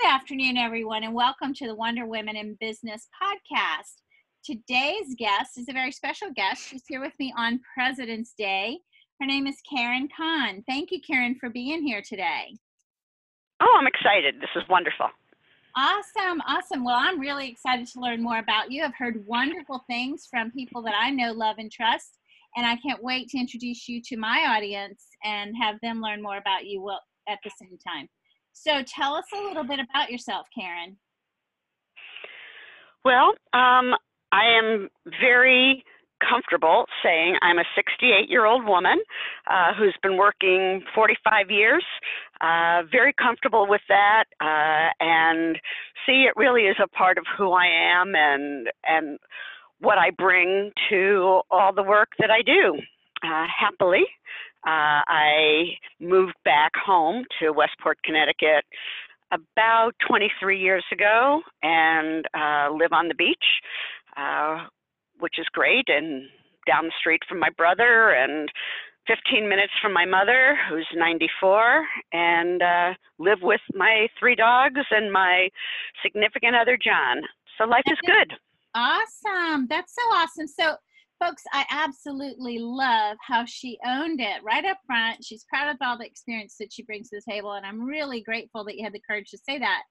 Good afternoon, everyone, and welcome to the Wonder Women in Business podcast. Today's guest is a very special guest. She's here with me on President's Day. Her name is Karen Kahn. Thank you, Karen, for being here today. Oh, I'm excited. This is wonderful. Awesome, awesome. Well, I'm really excited to learn more about you. I've heard wonderful things from people that I know, love, and trust, and I can't wait to introduce you to my audience and have them learn more about you at the same time. So tell us a little bit about yourself, Karen. Well, um, I am very comfortable saying I'm a 68 year old woman uh, who's been working 45 years. Uh, very comfortable with that, uh, and see it really is a part of who I am and and what I bring to all the work that I do. Uh, happily, uh, I moved back home to Westport, Connecticut about 23 years ago and uh, live on the beach, uh, which is great, and down the street from my brother and 15 minutes from my mother, who's 94, and uh, live with my three dogs and my significant other, John. So life is good. Awesome. That's so awesome. So, folks, I absolutely love how she owned it right up front. She's proud of all the experience that she brings to the table, and I'm really grateful that you had the courage to say that.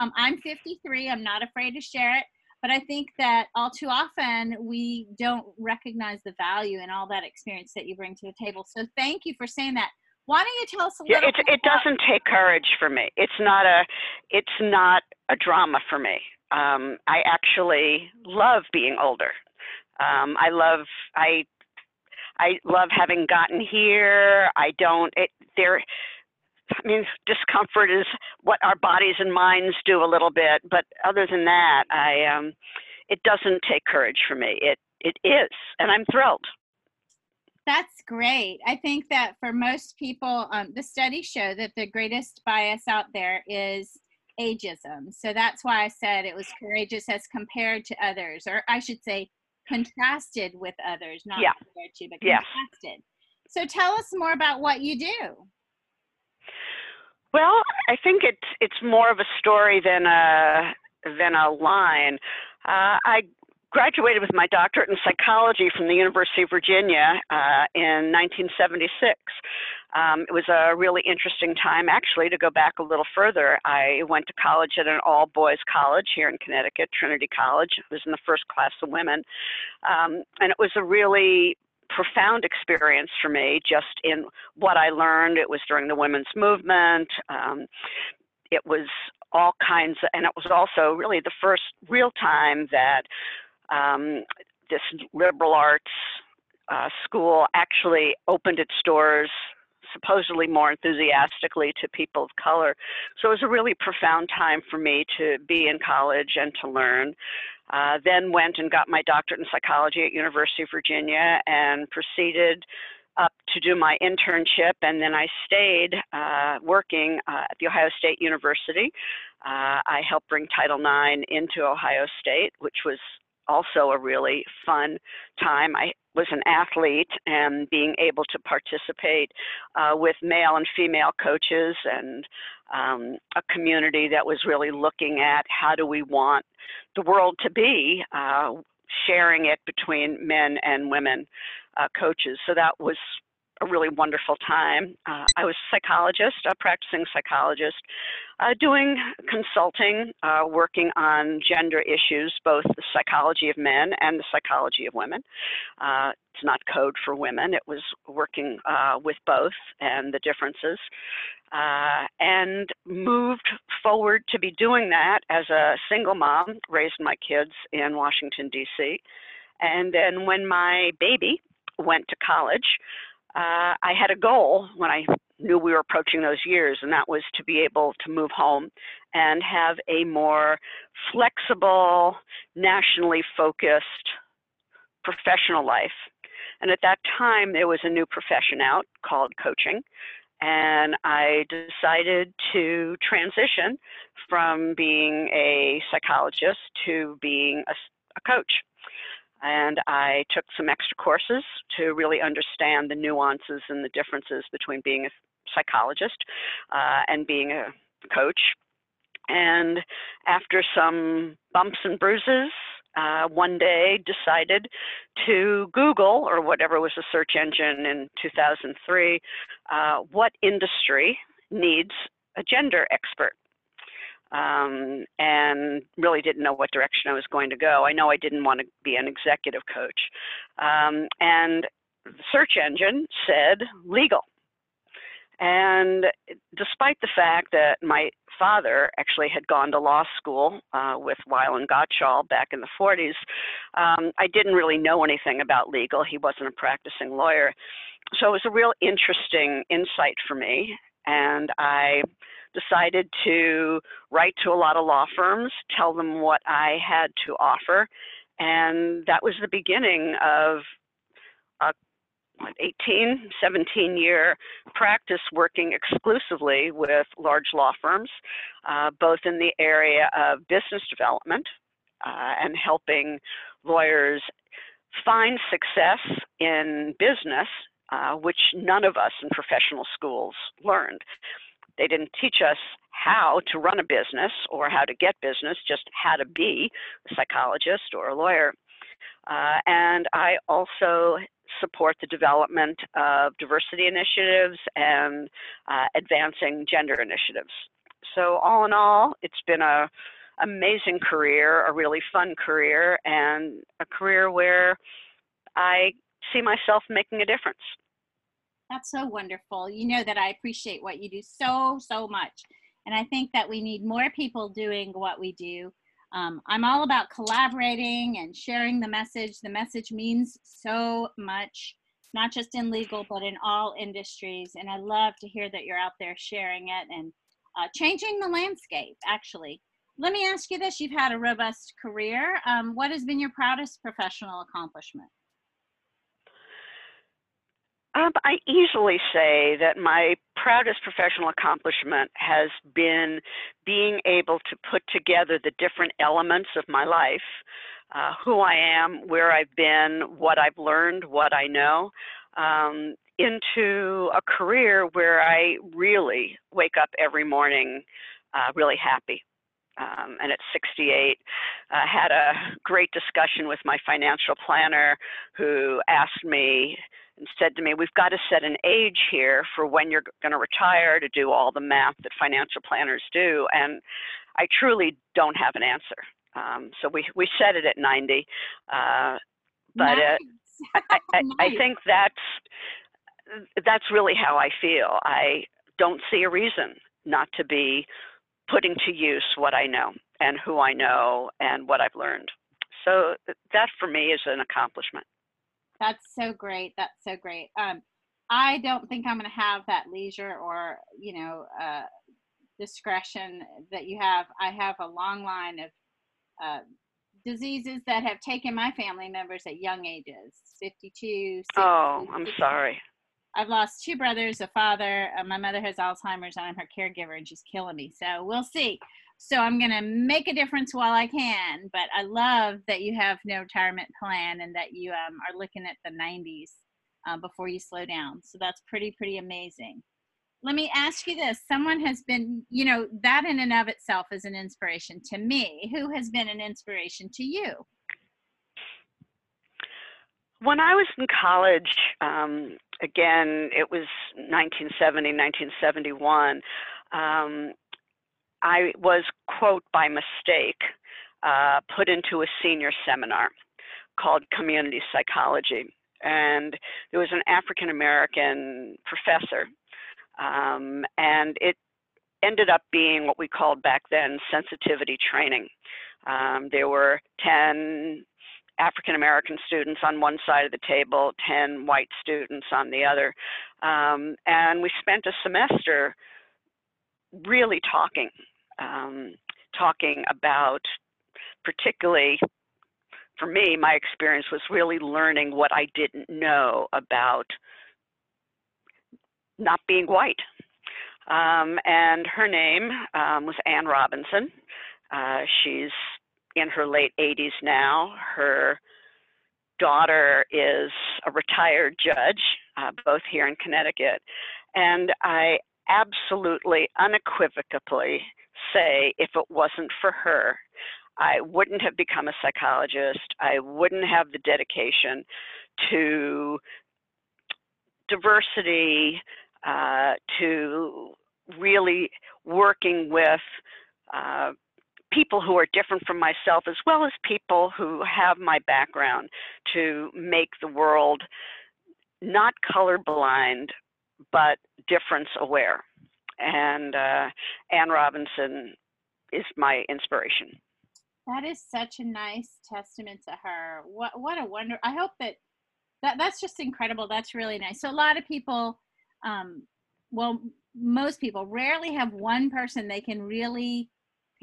Um, I'm 53. I'm not afraid to share it, but I think that all too often we don't recognize the value in all that experience that you bring to the table. So thank you for saying that. Why don't you tell us a little? Yeah, it, it doesn't take courage for me. It's not a, it's not a drama for me. Um, I actually love being older. Um, I love I I love having gotten here. I don't it there I mean discomfort is what our bodies and minds do a little bit, but other than that, I um it doesn't take courage for me. It it is, and I'm thrilled. That's great. I think that for most people, um, the studies show that the greatest bias out there is ageism. So that's why I said it was courageous as compared to others, or I should say contrasted with others, not yeah. compared to, but contrasted. So tell us more about what you do. Well, I think it's it's more of a story than a than a line. Uh, I graduated with my doctorate in psychology from the University of Virginia uh, in 1976. Um, it was a really interesting time, actually, to go back a little further. I went to college at an all boys college here in Connecticut, Trinity College. I was in the first class of women. Um, and it was a really profound experience for me just in what I learned. It was during the women's movement. Um, it was all kinds, of, and it was also really the first real time that um, this liberal arts uh, school actually opened its doors supposedly more enthusiastically to people of color. So it was a really profound time for me to be in college and to learn. Uh, then went and got my doctorate in psychology at University of Virginia and proceeded up to do my internship and then I stayed uh, working uh, at the Ohio State University. Uh, I helped bring Title IX into Ohio State, which was also a really fun time. I was an athlete and being able to participate uh, with male and female coaches and um, a community that was really looking at how do we want the world to be, uh, sharing it between men and women uh, coaches. So that was a really wonderful time. Uh, I was a psychologist, a practicing psychologist, uh, doing consulting, uh, working on gender issues, both the psychology of men and the psychology of women. Uh, it's not code for women, it was working uh, with both and the differences. Uh, and moved forward to be doing that as a single mom, raised my kids in Washington, D.C. And then when my baby went to college, uh, I had a goal when I knew we were approaching those years, and that was to be able to move home and have a more flexible, nationally focused professional life. And at that time, there was a new profession out called coaching. And I decided to transition from being a psychologist to being a, a coach and I took some extra courses to really understand the nuances and the differences between being a psychologist uh, and being a coach. And after some bumps and bruises, uh, one day decided to Google, or whatever was the search engine in 2003, uh, what industry needs a gender expert. Um, and really didn't know what direction I was going to go. I know I didn't want to be an executive coach. Um, and the search engine said legal. And despite the fact that my father actually had gone to law school uh, with Weil and Gotshal back in the 40s, um, I didn't really know anything about legal. He wasn't a practicing lawyer. So it was a real interesting insight for me. And I decided to write to a lot of law firms, tell them what I had to offer. And that was the beginning of a 18, 17 year practice working exclusively with large law firms, uh, both in the area of business development uh, and helping lawyers find success in business, uh, which none of us in professional schools learned. They didn't teach us how to run a business or how to get business, just how to be a psychologist or a lawyer. Uh, and I also support the development of diversity initiatives and uh, advancing gender initiatives. So all in all, it's been a amazing career, a really fun career, and a career where I see myself making a difference. That's so wonderful. You know that I appreciate what you do so, so much. And I think that we need more people doing what we do um, I'm all about collaborating and sharing the message. The message means so much, not just in legal, but in all industries. And I love to hear that you're out there sharing it and uh, changing the landscape, actually. Let me ask you this you've had a robust career. Um, what has been your proudest professional accomplishment? Um, I easily say that my proudest professional accomplishment has been being able to put together the different elements of my life uh, who I am, where I've been, what I've learned, what I know um, into a career where I really wake up every morning uh, really happy. Um, and at 68, I uh, had a great discussion with my financial planner who asked me and said to me, We've got to set an age here for when you're going to retire to do all the math that financial planners do. And I truly don't have an answer. Um, so we, we set it at 90. Uh, but uh, nice. uh, I, I, nice. I think that's, that's really how I feel. I don't see a reason not to be putting to use what I know and who I know and what I've learned. So that for me is an accomplishment. That's so great. That's so great. Um, I don't think I'm going to have that leisure or, you know, uh, discretion that you have. I have a long line of uh, diseases that have taken my family members at young ages 52. 60, oh, I'm 60. sorry. I've lost two brothers, a father. Uh, my mother has Alzheimer's, and I'm her caregiver, and she's killing me. So we'll see. So I'm going to make a difference while I can. But I love that you have no retirement plan and that you um, are looking at the 90s uh, before you slow down. So that's pretty, pretty amazing. Let me ask you this. Someone has been, you know, that in and of itself is an inspiration to me. Who has been an inspiration to you? When I was in college, um, again, it was 1970, 1971. Um, I was, quote, by mistake, uh, put into a senior seminar called Community Psychology. And there was an African American professor, um, and it ended up being what we called back then sensitivity training. Um, there were 10 African American students on one side of the table, 10 white students on the other. Um, and we spent a semester really talking um, talking about, particularly for me, my experience was really learning what I didn't know about not being white. Um, and her name um, was Ann Robinson. Uh, she's in her late 80s now. Her daughter is a retired judge, uh, both here in Connecticut. And I absolutely, unequivocally say if it wasn't for her, I wouldn't have become a psychologist. I wouldn't have the dedication to diversity, uh, to really working with uh, people who are different from myself, as well as people who have my background, to make the world not colorblind, but difference aware. And uh, Anne Robinson is my inspiration. That is such a nice testament to her. What what a wonder! I hope that that that's just incredible. That's really nice. So a lot of people, um, well, most people rarely have one person they can really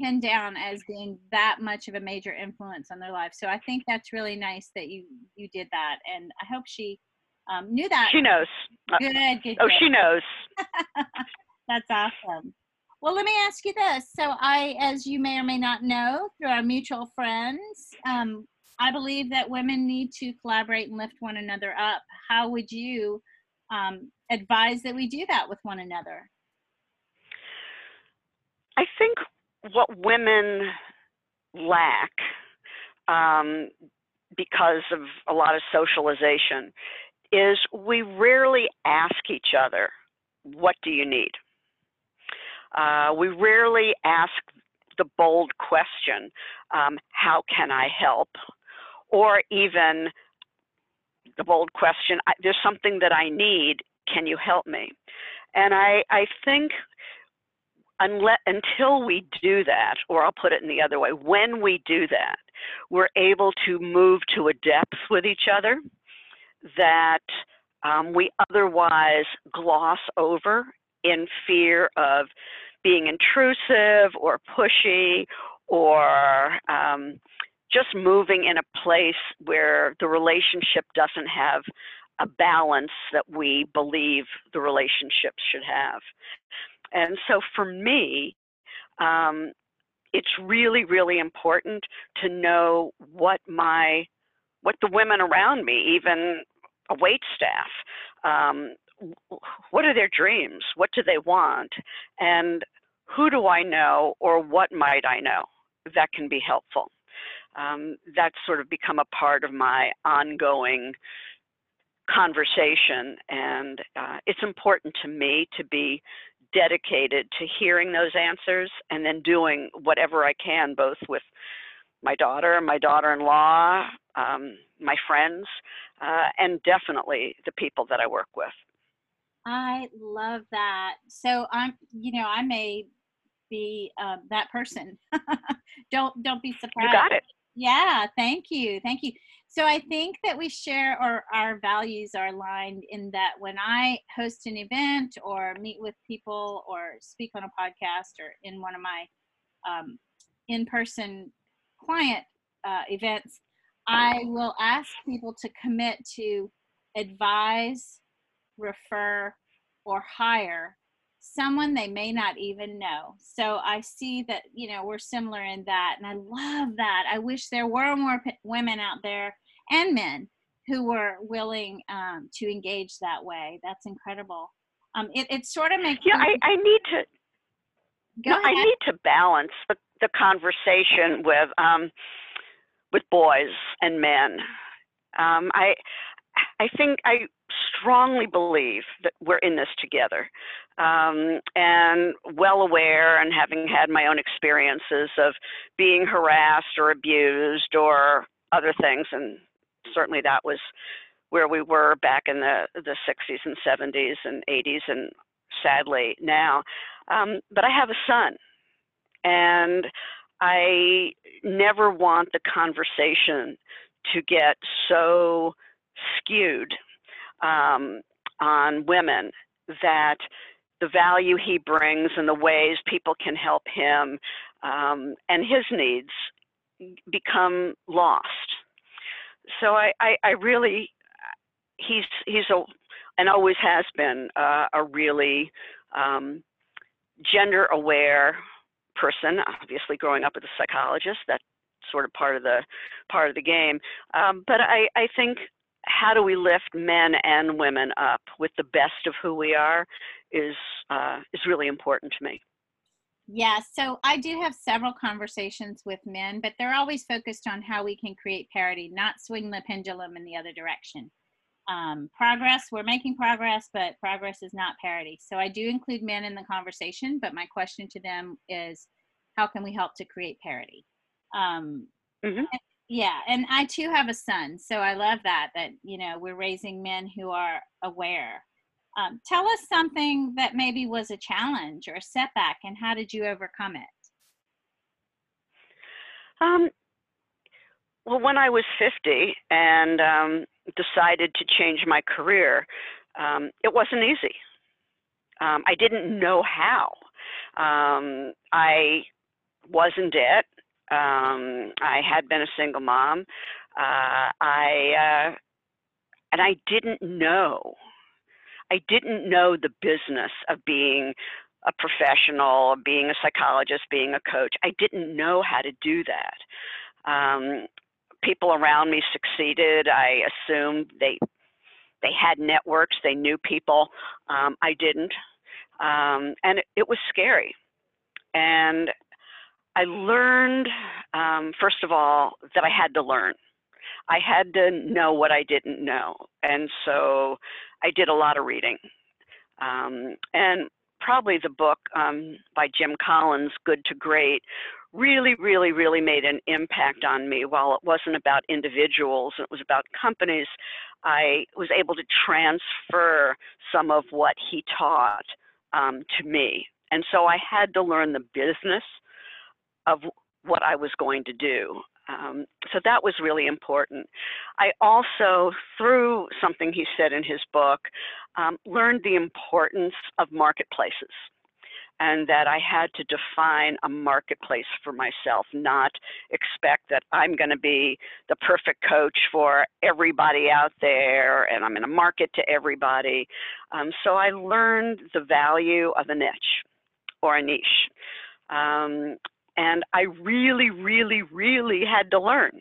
pin down as being that much of a major influence on their life. So I think that's really nice that you you did that, and I hope she um, knew that. She knows. Good, good. Oh, good. she knows. that's awesome. Well, let me ask you this. So I, as you may or may not know, through our mutual friends, um, I believe that women need to collaborate and lift one another up. How would you um, advise that we do that with one another? I think what women lack um, because of a lot of socialization is we rarely ask each other, What do you need? Uh, we rarely ask the bold question, um, How can I help? Or even the bold question, There's something that I need. Can you help me? And I, I think unless, until we do that, or I'll put it in the other way, when we do that, we're able to move to a depth with each other that um, we otherwise gloss over in fear of being intrusive or pushy or um, just moving in a place where the relationship doesn't have a balance that we believe the relationship should have. And so for me, um, it's really, really important to know what my, what the women around me, even a wait staff, um, what are their dreams? What do they want? And who do I know or what might I know that can be helpful? Um, that's sort of become a part of my ongoing conversation. And uh, it's important to me to be dedicated to hearing those answers and then doing whatever I can, both with my daughter, my daughter in law, um, my friends, uh, and definitely the people that I work with. I love that. So I'm, you know, I may be um, that person. don't don't be surprised. You got it. Yeah, thank you, thank you. So I think that we share or our values are aligned in that when I host an event or meet with people or speak on a podcast or in one of my um, in-person client uh, events, I will ask people to commit to advise, refer, or hire someone they may not even know. So I see that, you know, we're similar in that. And I love that. I wish there were more p- women out there and men who were willing um, to engage that way. That's incredible. Um, it, it sort of makes yeah. I, I need to. Go no, I need to balance the, the conversation with um, with boys and men. Um, I I think I strongly believe that we're in this together um, and well aware and having had my own experiences of being harassed or abused or other things. And certainly that was where we were back in the the 60s and 70s and 80s and sadly now. Um, but i have a son and i never want the conversation to get so skewed um, on women that the value he brings and the ways people can help him um, and his needs become lost. So I, I, I really, he's he's a and always has been uh, a really um, gender aware person. Obviously, growing up with a psychologist, that's sort of part of the part of the game. Um, but I, I think how do we lift men and women up with the best of who we are is uh, is really important to me. Yeah, so I do have several conversations with men, but they're always focused on how we can create parity, not swing the pendulum in the other direction. Um, progress, we're making progress, but progress is not parity. So I do include men in the conversation, but my question to them is how can we help to create parity? Um, mm-hmm. Yeah, and I too have a son, so I love that, that, you know, we're raising men who are aware um, tell us something that maybe was a challenge or a setback, and how did you overcome it? Um, well, when I was 50 and um, decided to change my career, um, it wasn't easy. Um, I didn't know how. Um, I was in debt. Um, I had been a single mom. Uh, I uh, and I didn't know I didn't know the business of being a professional, being a psychologist, being a coach. I didn't know how to do that. Um, people around me succeeded. I assumed they they had networks, they knew people. Um, I didn't, um, and it, it, was scary. And I learned, um, first of all, that I had to learn. I had to know what I didn't know, and so I did a lot of reading. Um, and probably the book um, by Jim Collins, Good to Great, really, really, really made an impact on me. While it wasn't about individuals, it was about companies, I was able to transfer some of what he taught um, to me. And so I had to learn the business of what I was going to do. Um, so that was really important. I also, through something he said in his book, um, learned the importance of marketplaces and that I had to define a marketplace for myself, not expect that I'm going to be the perfect coach for everybody out there and I'm going to market to everybody. Um, so I learned the value of a niche or a niche. Um, and I really, really, really had to learn.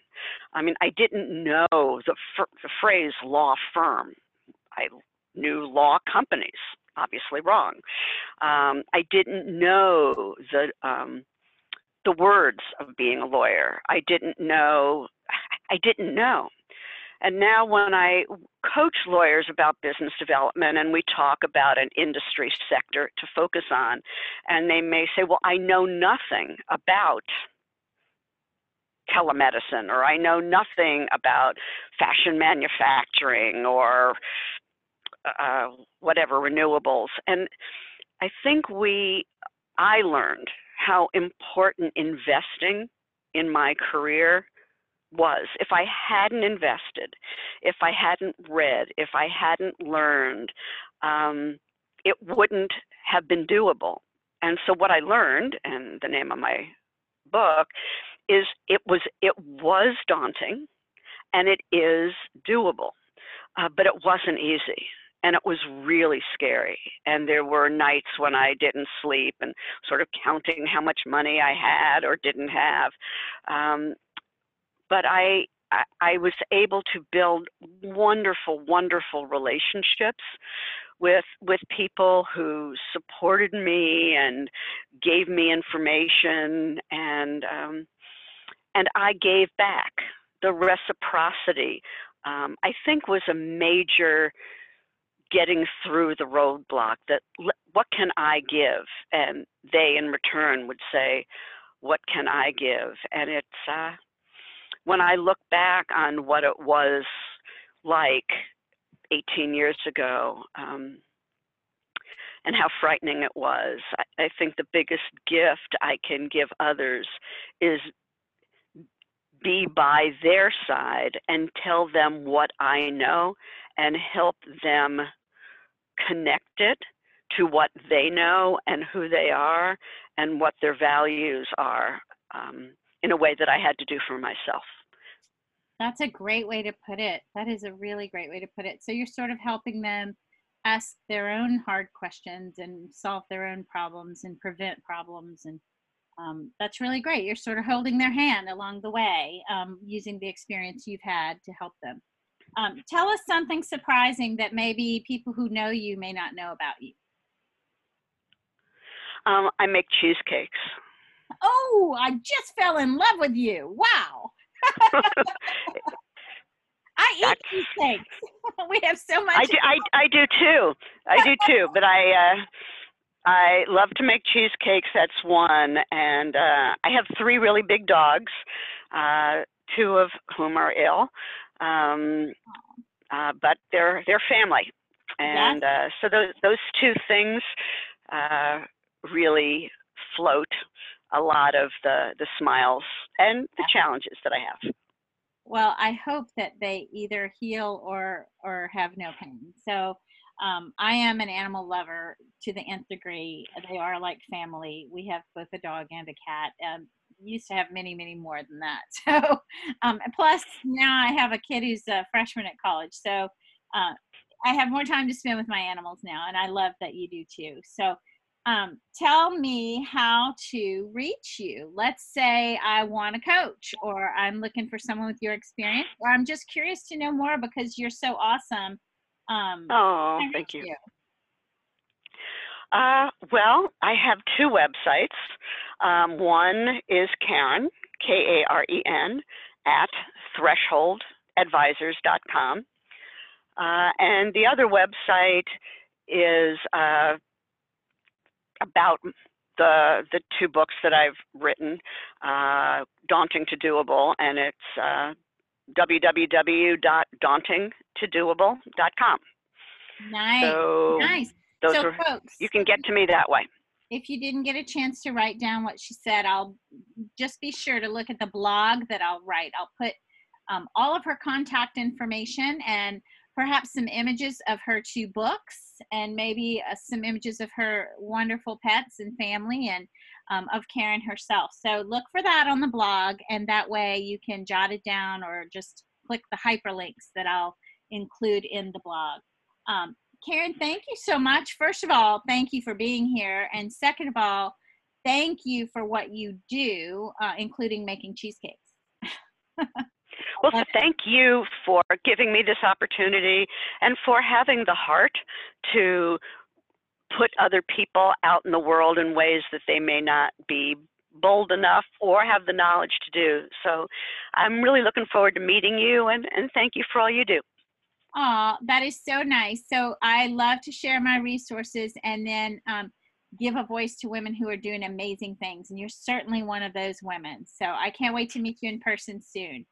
I mean, I didn't know the, the phrase law firm. I knew law companies, obviously wrong. Um, I didn't know the um, the words of being a lawyer. I didn't know. I didn't know. And now, when I coach lawyers about business development and we talk about an industry sector to focus on, and they may say, Well, I know nothing about telemedicine, or I know nothing about fashion manufacturing, or uh, whatever, renewables. And I think we, I learned how important investing in my career was if I hadn't invested, if I hadn't read, if I hadn't learned, um, it wouldn't have been doable. And so what I learned, and the name of my book, is it was it was daunting, and it is doable, uh, but it wasn't easy. And it was really scary. And there were nights when I didn't sleep and sort of counting how much money I had or didn't have. Um, but I, I was able to build wonderful, wonderful relationships with with people who supported me and gave me information and um, and I gave back. The reciprocity, um, I think, was a major getting through the roadblock. That what can I give, and they in return would say, "What can I give?" And it's uh, when I look back on what it was like 18 years ago um, and how frightening it was, I, I think the biggest gift I can give others is be by their side and tell them what I know and help them connect it to what they know and who they are and what their values are um, in a way that I had to do for myself. That's a great way to put it. That is a really great way to put it. So you're sort of helping them ask their own hard questions and solve their own problems and prevent problems and um, that's really great. You're sort of holding their hand along the way um, using the experience you've had to help them. Um, tell us something surprising that maybe people who know you may not know about you. Um, I make cheesecakes. Oh, I just fell in love with you. Wow. I eat That's- cheesecakes. we have so much. I do, I, I do too. I do too. But I uh, I love to make cheesecakes. That's one, and uh, I have three really big dogs, uh, two of whom are ill, um, uh, but they're they're family, and uh, so those those two things uh, really float a lot of the the smiles and the challenges that I have. well, I hope that they either heal or or have no pain. So um, I am an animal lover to the nth degree. They are like family. We have both a dog and a cat. Um, used to have many, many more than that. So um, plus now I have a kid who's a freshman at college. So uh, I have more time to spend with my animals now, and I love that you do too. So um, tell me how to reach you. Let's say I want a coach, or I'm looking for someone with your experience, or I'm just curious to know more because you're so awesome. Um, Oh, thank reach you. Uh, well, I have two websites. Um, one is Karen, K A R E N, at thresholdadvisors.com. Uh, and the other website is uh, about the the two books that I've written, uh, Daunting to Doable, and it's uh, www.dauntingtodoable.com. Nice, So nice. those so, are folks, you can get to me that way. if you didn't get a chance to write down what she said, I'll just be sure to look at the blog that I'll write. I'll put um, all of her contact information and perhaps some images of her two books and maybe uh, some images of her wonderful pets and family and um, of Karen herself. So look for that on the blog, and that way you can jot it down or just click the hyperlinks that I'll include in the blog. Um, Karen, thank you so much. First of all, thank you for being here. And second of all, thank you for what you do, uh, including making cheesecakes. Well, so thank you for giving me this opportunity and for having the heart to put other people out in the world in ways that they may not be bold enough or have the knowledge to do. So I'm really looking forward to meeting you and, and thank you for all you do. Aw, that is so nice. So I love to share my resources and then um, give a voice to women who are doing amazing things. And you're certainly one of those women. So I can't wait to meet you in person soon.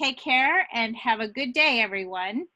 Take care and have a good day, everyone.